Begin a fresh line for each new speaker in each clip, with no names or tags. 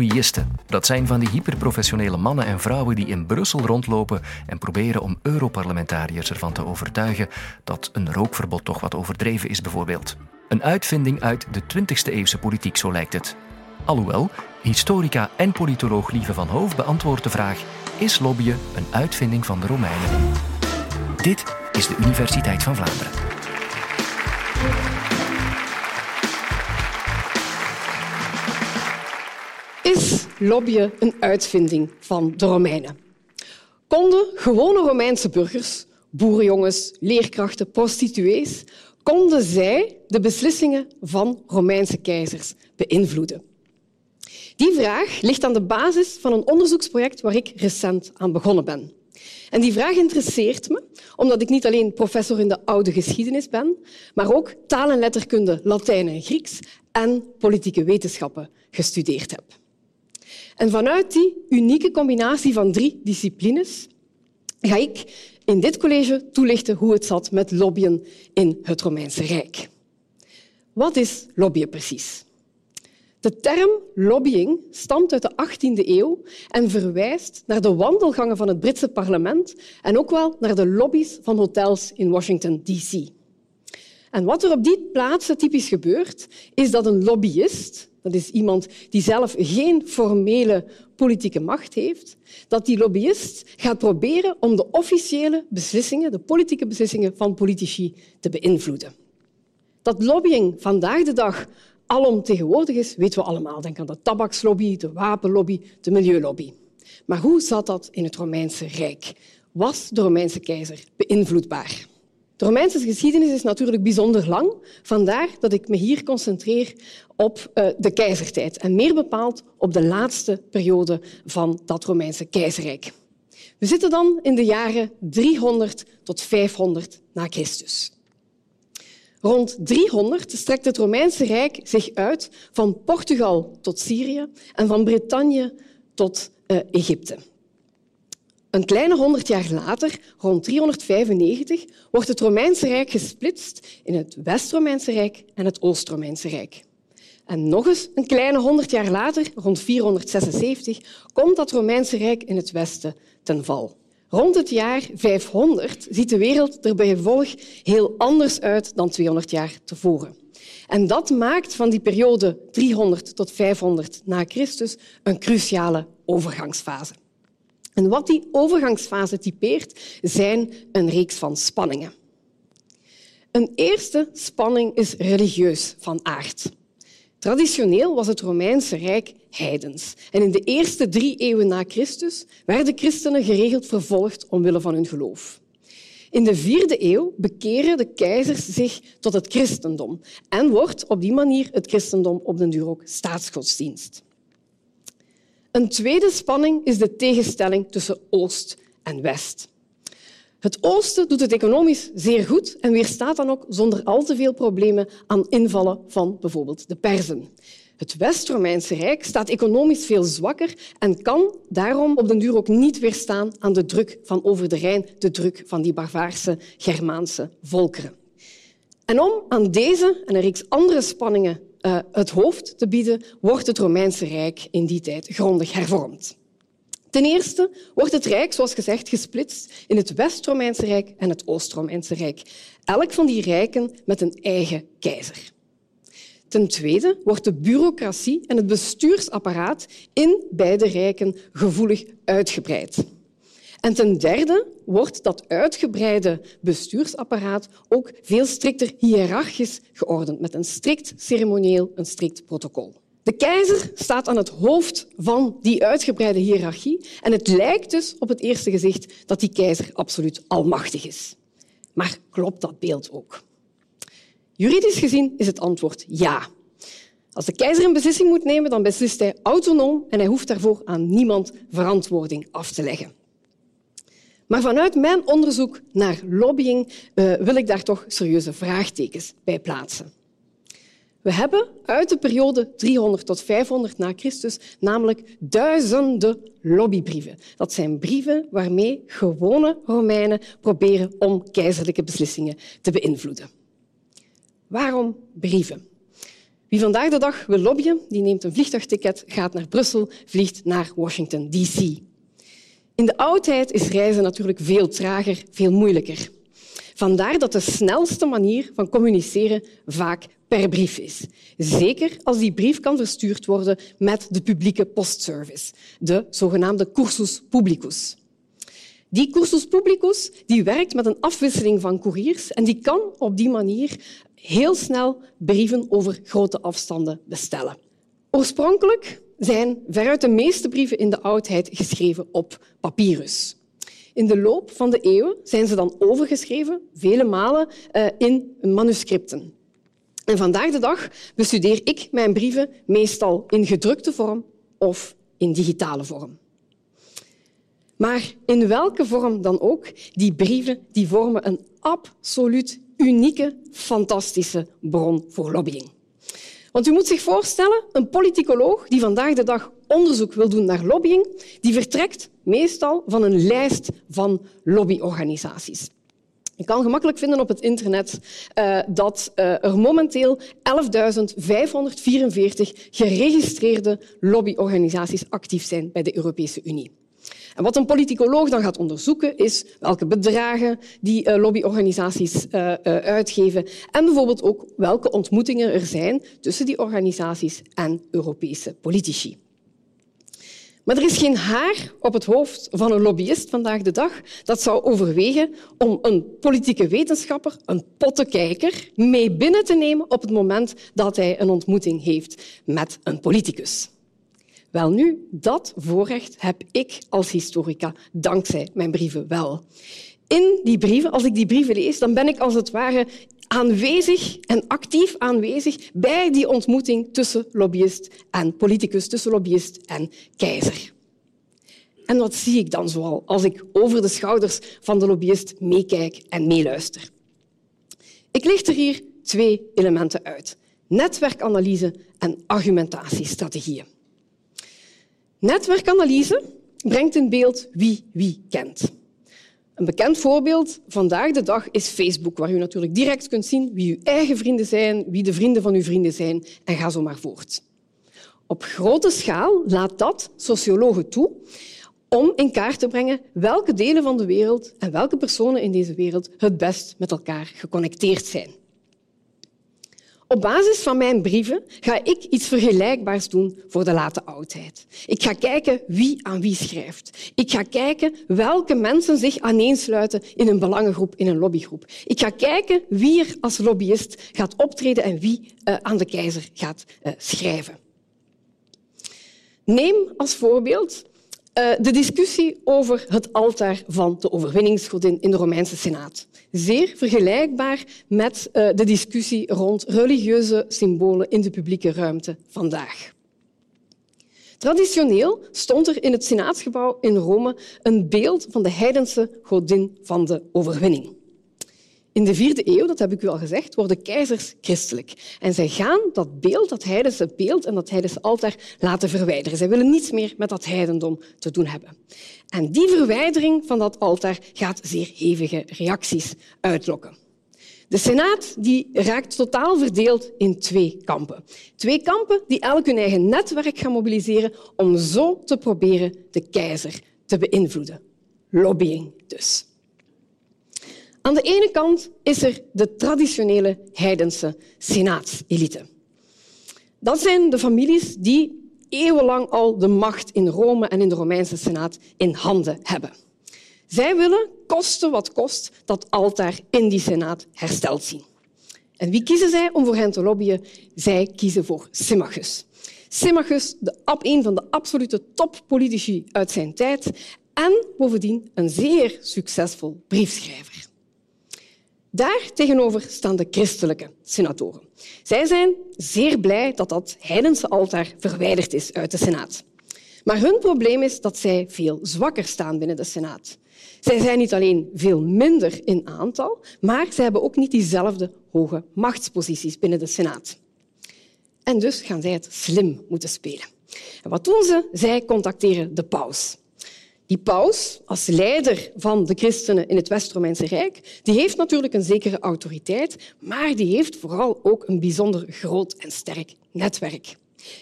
lobbyisten. Dat zijn van die hyperprofessionele mannen en vrouwen die in Brussel rondlopen en proberen om Europarlementariërs ervan te overtuigen dat een rookverbod toch wat overdreven is, bijvoorbeeld. Een uitvinding uit de 20e eeuwse politiek, zo lijkt het. Alhoewel, historica en politoloog Lieve van Hoof beantwoordt de vraag: is lobbyen een uitvinding van de Romeinen? Dit is de Universiteit van Vlaanderen.
Is lobbyen een uitvinding van de Romeinen? Konden gewone Romeinse burgers, boerenjongens, leerkrachten, prostituees, konden zij de beslissingen van Romeinse keizers beïnvloeden? Die vraag ligt aan de basis van een onderzoeksproject waar ik recent aan begonnen ben. En die vraag interesseert me omdat ik niet alleen professor in de oude geschiedenis ben, maar ook taal en letterkunde, Latijn en Grieks en politieke wetenschappen gestudeerd heb. En vanuit die unieke combinatie van drie disciplines ga ik in dit college toelichten hoe het zat met lobbyen in het Romeinse Rijk. Wat is lobbyen precies? De term lobbying stamt uit de 18e eeuw en verwijst naar de wandelgangen van het Britse parlement en ook wel naar de lobby's van hotels in Washington, D.C. En wat er op die plaatsen typisch gebeurt, is dat een lobbyist, dat is iemand die zelf geen formele politieke macht heeft, dat die lobbyist gaat proberen om de officiële beslissingen, de politieke beslissingen van politici te beïnvloeden. Dat lobbying vandaag de dag alomtegenwoordig is, weten we allemaal. Denk aan de tabakslobby, de wapenlobby, de milieulobby. Maar hoe zat dat in het Romeinse Rijk? Was de Romeinse keizer beïnvloedbaar? De Romeinse geschiedenis is natuurlijk bijzonder lang. Vandaar dat ik me hier concentreer op uh, de keizertijd en meer bepaald op de laatste periode van dat Romeinse keizerrijk. We zitten dan in de jaren 300 tot 500 na Christus. Rond 300 strekt het Romeinse Rijk zich uit van Portugal tot Syrië en van Bretagne tot uh, Egypte. Een kleine honderd jaar later, rond 395, wordt het Romeinse Rijk gesplitst in het West-Romeinse Rijk en het Oost-Romeinse Rijk. En nog eens een kleine honderd jaar later, rond 476, komt dat Romeinse Rijk in het Westen ten val. Rond het jaar 500 ziet de wereld er bij gevolg heel anders uit dan 200 jaar tevoren. En dat maakt van die periode 300 tot 500 na Christus een cruciale overgangsfase. En wat die overgangsfase typeert, zijn een reeks van spanningen. Een eerste spanning is religieus van aard. Traditioneel was het Romeinse Rijk heidens. En in de eerste drie eeuwen na Christus werden christenen geregeld vervolgd omwille van hun geloof. In de vierde eeuw bekeren de keizers zich tot het christendom en wordt op die manier het christendom op den duur ook staatsgodsdienst. Een tweede spanning is de tegenstelling tussen Oost en West. Het oosten doet het economisch zeer goed en weerstaat dan ook zonder al te veel problemen aan invallen van bijvoorbeeld de Perzen. Het West-Romeinse Rijk staat economisch veel zwakker en kan daarom op den duur ook niet weerstaan aan de druk van over de Rijn, de druk van die barbaarse Germaanse volkeren. En om aan deze en een reeks andere spanningen uh, het hoofd te bieden, wordt het Romeinse Rijk in die tijd grondig hervormd. Ten eerste wordt het Rijk, zoals gezegd, gesplitst in het West-Romeinse Rijk en het Oost-Romeinse Rijk. Elk van die rijken met een eigen keizer. Ten tweede wordt de bureaucratie en het bestuursapparaat in beide rijken gevoelig uitgebreid. En ten derde wordt dat uitgebreide bestuursapparaat ook veel strikter hiërarchisch geordend, met een strikt ceremonieel, een strikt protocol. De keizer staat aan het hoofd van die uitgebreide hiërarchie en het lijkt dus op het eerste gezicht dat die keizer absoluut almachtig is. Maar klopt dat beeld ook? Juridisch gezien is het antwoord ja. Als de keizer een beslissing moet nemen, dan beslist hij autonoom en hij hoeft daarvoor aan niemand verantwoording af te leggen. Maar vanuit mijn onderzoek naar lobbying uh, wil ik daar toch serieuze vraagtekens bij plaatsen. We hebben uit de periode 300 tot 500 na Christus namelijk duizenden lobbybrieven. Dat zijn brieven waarmee gewone Romeinen proberen om keizerlijke beslissingen te beïnvloeden. Waarom brieven? Wie vandaag de dag wil lobbyen, die neemt een vliegtuigticket, gaat naar Brussel, vliegt naar Washington, D.C. In de oudheid is reizen natuurlijk veel trager, veel moeilijker. Vandaar dat de snelste manier van communiceren vaak per brief is. Zeker als die brief kan verstuurd worden met de publieke postservice, de zogenaamde cursus publicus. Die cursus publicus die werkt met een afwisseling van couriers en die kan op die manier heel snel brieven over grote afstanden bestellen. Oorspronkelijk zijn veruit de meeste brieven in de oudheid geschreven op papyrus. In de loop van de eeuwen zijn ze dan overgeschreven, vele malen, eh, in manuscripten. En vandaag de dag bestudeer ik mijn brieven meestal in gedrukte vorm of in digitale vorm. Maar in welke vorm dan ook, die brieven die vormen een absoluut unieke, fantastische bron voor lobbying. Want u moet zich voorstellen, een politicoloog die vandaag de dag onderzoek wil doen naar lobbying, die vertrekt meestal van een lijst van lobbyorganisaties. Je kan gemakkelijk vinden op het internet uh, dat uh, er momenteel 11.544 geregistreerde lobbyorganisaties actief zijn bij de Europese Unie. En wat een politicoloog dan gaat onderzoeken, is welke bedragen die uh, lobbyorganisaties uh, uh, uitgeven en bijvoorbeeld ook welke ontmoetingen er zijn tussen die organisaties en Europese politici. Maar er is geen haar op het hoofd van een lobbyist vandaag de dag dat zou overwegen om een politieke wetenschapper, een pottenkijker, mee binnen te nemen op het moment dat hij een ontmoeting heeft met een politicus. Wel nu, dat voorrecht heb ik als historica dankzij mijn brieven wel. In die brieven, als ik die brieven lees, dan ben ik als het ware aanwezig en actief aanwezig bij die ontmoeting tussen lobbyist en politicus, tussen lobbyist en keizer. En wat zie ik dan zoal als ik over de schouders van de lobbyist meekijk en meeluister? Ik licht er hier twee elementen uit. Netwerkanalyse en argumentatiestrategieën. Netwerkanalyse brengt in beeld wie wie kent. Een bekend voorbeeld vandaag de dag is Facebook, waar u natuurlijk direct kunt zien wie uw eigen vrienden zijn, wie de vrienden van uw vrienden zijn en ga zo maar voort. Op grote schaal laat dat sociologen toe om in kaart te brengen welke delen van de wereld en welke personen in deze wereld het best met elkaar geconnecteerd zijn. Op basis van mijn brieven ga ik iets vergelijkbaars doen voor de late oudheid. Ik ga kijken wie aan wie schrijft. Ik ga kijken welke mensen zich aaneensluiten in een belangengroep, in een lobbygroep. Ik ga kijken wie er als lobbyist gaat optreden en wie uh, aan de keizer gaat uh, schrijven. Neem als voorbeeld uh, de discussie over het altaar van de overwinningsgodin in de Romeinse Senaat zeer vergelijkbaar met uh, de discussie rond religieuze symbolen in de publieke ruimte vandaag. Traditioneel stond er in het Senaatsgebouw in Rome een beeld van de heidense godin van de overwinning. In de vierde eeuw, dat heb ik u al gezegd, worden keizers christelijk. En zij gaan dat beeld, dat heidense beeld en dat heidense altaar laten verwijderen. Zij willen niets meer met dat heidendom te doen hebben. En die verwijdering van dat altaar gaat zeer hevige reacties uitlokken. De Senaat die raakt totaal verdeeld in twee kampen. Twee kampen die elk hun eigen netwerk gaan mobiliseren om zo te proberen de keizer te beïnvloeden. Lobbying dus. Aan de ene kant is er de traditionele heidense senaatselite. Dat zijn de families die eeuwenlang al de macht in Rome en in de Romeinse senaat in handen hebben. Zij willen, koste wat kost, dat altaar in die senaat hersteld zien. En wie kiezen zij om voor hen te lobbyen? Zij kiezen voor Symmachus. Symmachus, de, een van de absolute toppolitici uit zijn tijd en bovendien een zeer succesvol briefschrijver. Daar tegenover staan de christelijke senatoren. Zij zijn zeer blij dat dat heidense altaar verwijderd is uit de Senaat. Maar hun probleem is dat zij veel zwakker staan binnen de Senaat. Zij zijn niet alleen veel minder in aantal, maar ze hebben ook niet diezelfde hoge machtsposities binnen de Senaat. En dus gaan zij het slim moeten spelen. En wat doen ze? Zij contacteren de paus. Die paus, als leider van de christenen in het West-Romeinse Rijk, die heeft natuurlijk een zekere autoriteit, maar die heeft vooral ook een bijzonder groot en sterk netwerk.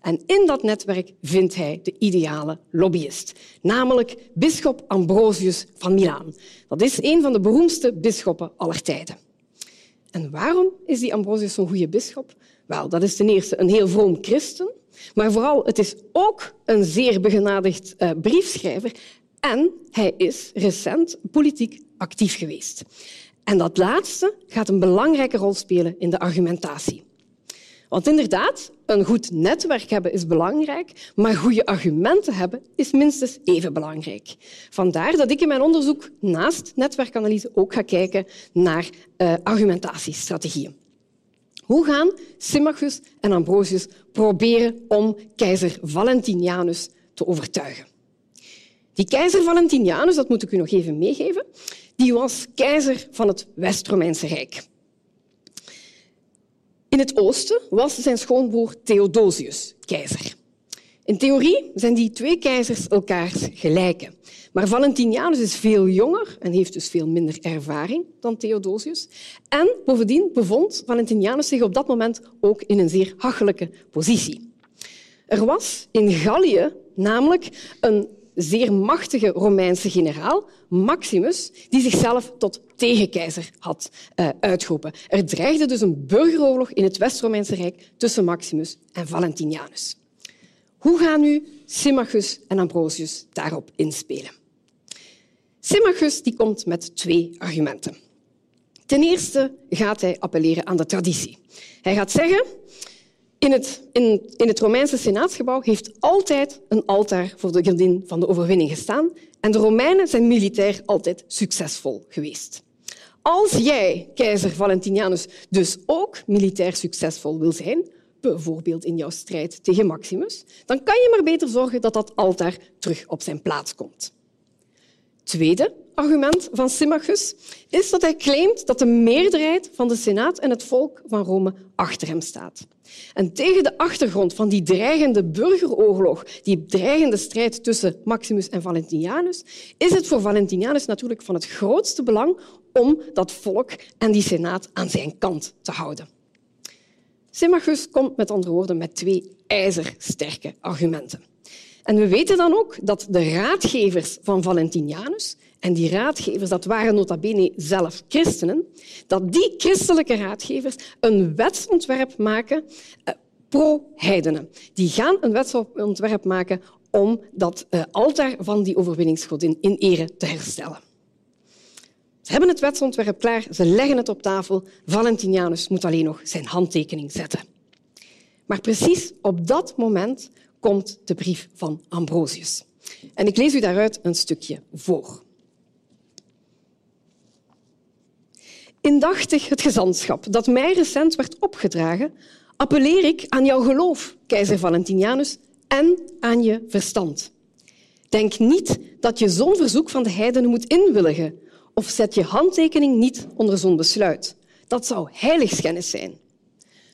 En in dat netwerk vindt hij de ideale lobbyist, namelijk bisschop Ambrosius van Milaan. Dat is een van de beroemdste bisschoppen aller tijden. En waarom is die Ambrosius zo'n goede bisschop? Wel, dat is ten eerste een heel vroom christen, maar vooral het is ook een zeer begenadigd uh, briefschrijver en hij is recent politiek actief geweest. En dat laatste gaat een belangrijke rol spelen in de argumentatie. Want inderdaad, een goed netwerk hebben is belangrijk, maar goede argumenten hebben is minstens even belangrijk. Vandaar dat ik in mijn onderzoek naast netwerkanalyse ook ga kijken naar uh, argumentatiestrategieën. Hoe gaan Symmachus en Ambrosius proberen om keizer Valentinianus te overtuigen? Die keizer Valentinianus, dat moet ik u nog even meegeven, die was keizer van het West-Romeinse Rijk. In het oosten was zijn schoonbroer Theodosius keizer. In theorie zijn die twee keizers elkaars gelijke. Maar Valentinianus is veel jonger en heeft dus veel minder ervaring dan Theodosius. En bovendien bevond Valentinianus zich op dat moment ook in een zeer hachelijke positie. Er was in Gallië namelijk een zeer machtige Romeinse generaal, Maximus, die zichzelf tot tegenkeizer had uh, uitgeroepen. Er dreigde dus een burgeroorlog in het West-Romeinse Rijk tussen Maximus en Valentinianus. Hoe gaan nu Symmachus en Ambrosius daarop inspelen? Symmachus die komt met twee argumenten. Ten eerste gaat hij appelleren aan de traditie. Hij gaat zeggen in het, in, in het Romeinse senaatsgebouw heeft altijd een altaar voor de godin van de overwinning gestaan en de Romeinen zijn militair altijd succesvol geweest. Als jij, keizer Valentinianus, dus ook militair succesvol wil zijn, bijvoorbeeld in jouw strijd tegen Maximus, dan kan je maar beter zorgen dat dat altaar terug op zijn plaats komt. Tweede argument van Symmachus is dat hij claimt dat de meerderheid van de Senaat en het volk van Rome achter hem staat. En tegen de achtergrond van die dreigende burgeroorlog, die dreigende strijd tussen Maximus en Valentinianus, is het voor Valentinianus natuurlijk van het grootste belang om dat volk en die Senaat aan zijn kant te houden. Symmachus komt met andere woorden met twee ijzersterke argumenten. En we weten dan ook dat de raadgevers van Valentinianus, en die raadgevers dat waren nota bene zelf christenen, dat die christelijke raadgevers een wetsontwerp maken eh, pro-heidenen. Die gaan een wetsontwerp maken om dat eh, altaar van die overwinningsgodin in ere te herstellen. Ze hebben het wetsontwerp klaar, ze leggen het op tafel. Valentinianus moet alleen nog zijn handtekening zetten. Maar precies op dat moment komt de brief van Ambrosius. En ik lees u daaruit een stukje voor. Indachtig het gezantschap dat mij recent werd opgedragen, appelleer ik aan jouw geloof, keizer Valentinianus, en aan je verstand. Denk niet dat je zo'n verzoek van de heidenen moet inwilligen, of zet je handtekening niet onder zo'n besluit. Dat zou heiligschennis zijn.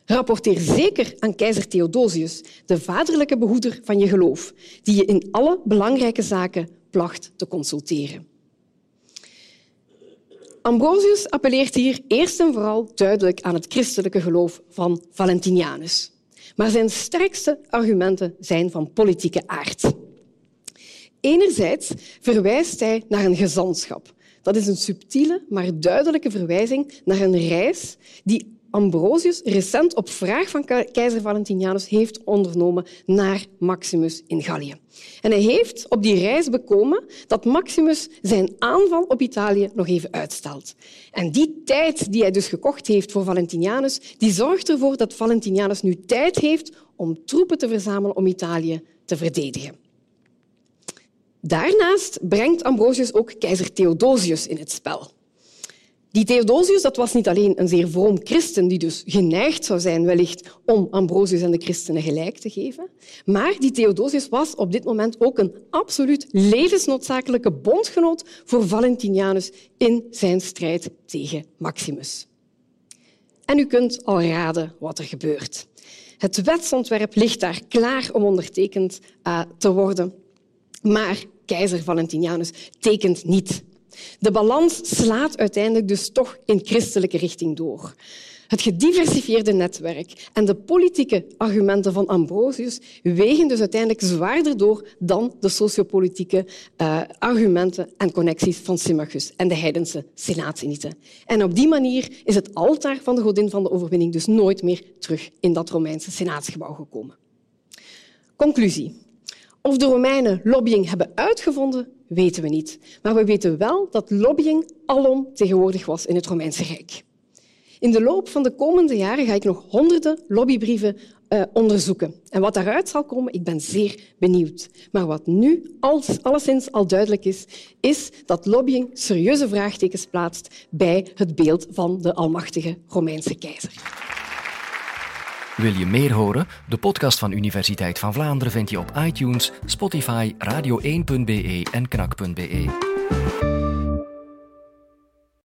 Rapporteer zeker aan keizer Theodosius, de vaderlijke behoeder van je geloof, die je in alle belangrijke zaken placht te consulteren. Ambrosius appelleert hier eerst en vooral duidelijk aan het christelijke geloof van Valentinianus. Maar zijn sterkste argumenten zijn van politieke aard. Enerzijds verwijst hij naar een gezantschap. Dat is een subtiele, maar duidelijke verwijzing naar een reis die Ambrosius recent op vraag van keizer Valentinianus heeft ondernomen naar Maximus in Gallië. En hij heeft op die reis bekomen dat Maximus zijn aanval op Italië nog even uitstelt. En die tijd die hij dus gekocht heeft voor Valentinianus, die zorgt ervoor dat Valentinianus nu tijd heeft om troepen te verzamelen om Italië te verdedigen. Daarnaast brengt Ambrosius ook keizer Theodosius in het spel. Die Theodosius dat was niet alleen een zeer vroom christen, die dus geneigd zou zijn wellicht om Ambrosius en de christenen gelijk te geven, maar die Theodosius was op dit moment ook een absoluut levensnoodzakelijke bondgenoot voor Valentinianus in zijn strijd tegen Maximus. En u kunt al raden wat er gebeurt. Het wetsontwerp ligt daar klaar om ondertekend uh, te worden. Maar keizer Valentinianus tekent niet. De balans slaat uiteindelijk dus toch in christelijke richting door. Het gediversifieerde netwerk en de politieke argumenten van Ambrosius wegen dus uiteindelijk zwaarder door dan de sociopolitieke uh, argumenten en connecties van Symmachus en de heidense senaatsenieten. En op die manier is het altaar van de godin van de overwinning dus nooit meer terug in dat Romeinse senaatsgebouw gekomen. Conclusie. Of de Romeinen lobbying hebben uitgevonden, weten we niet. Maar we weten wel dat lobbying alom tegenwoordig was in het Romeinse Rijk. In de loop van de komende jaren ga ik nog honderden lobbybrieven uh, onderzoeken. En wat daaruit zal komen, ik ben zeer benieuwd. Maar wat nu als, alleszins al duidelijk is, is dat lobbying serieuze vraagtekens plaatst bij het beeld van de almachtige Romeinse keizer.
Wil je meer horen? De podcast van Universiteit van Vlaanderen vind je op iTunes, Spotify, radio1.be en knak.be.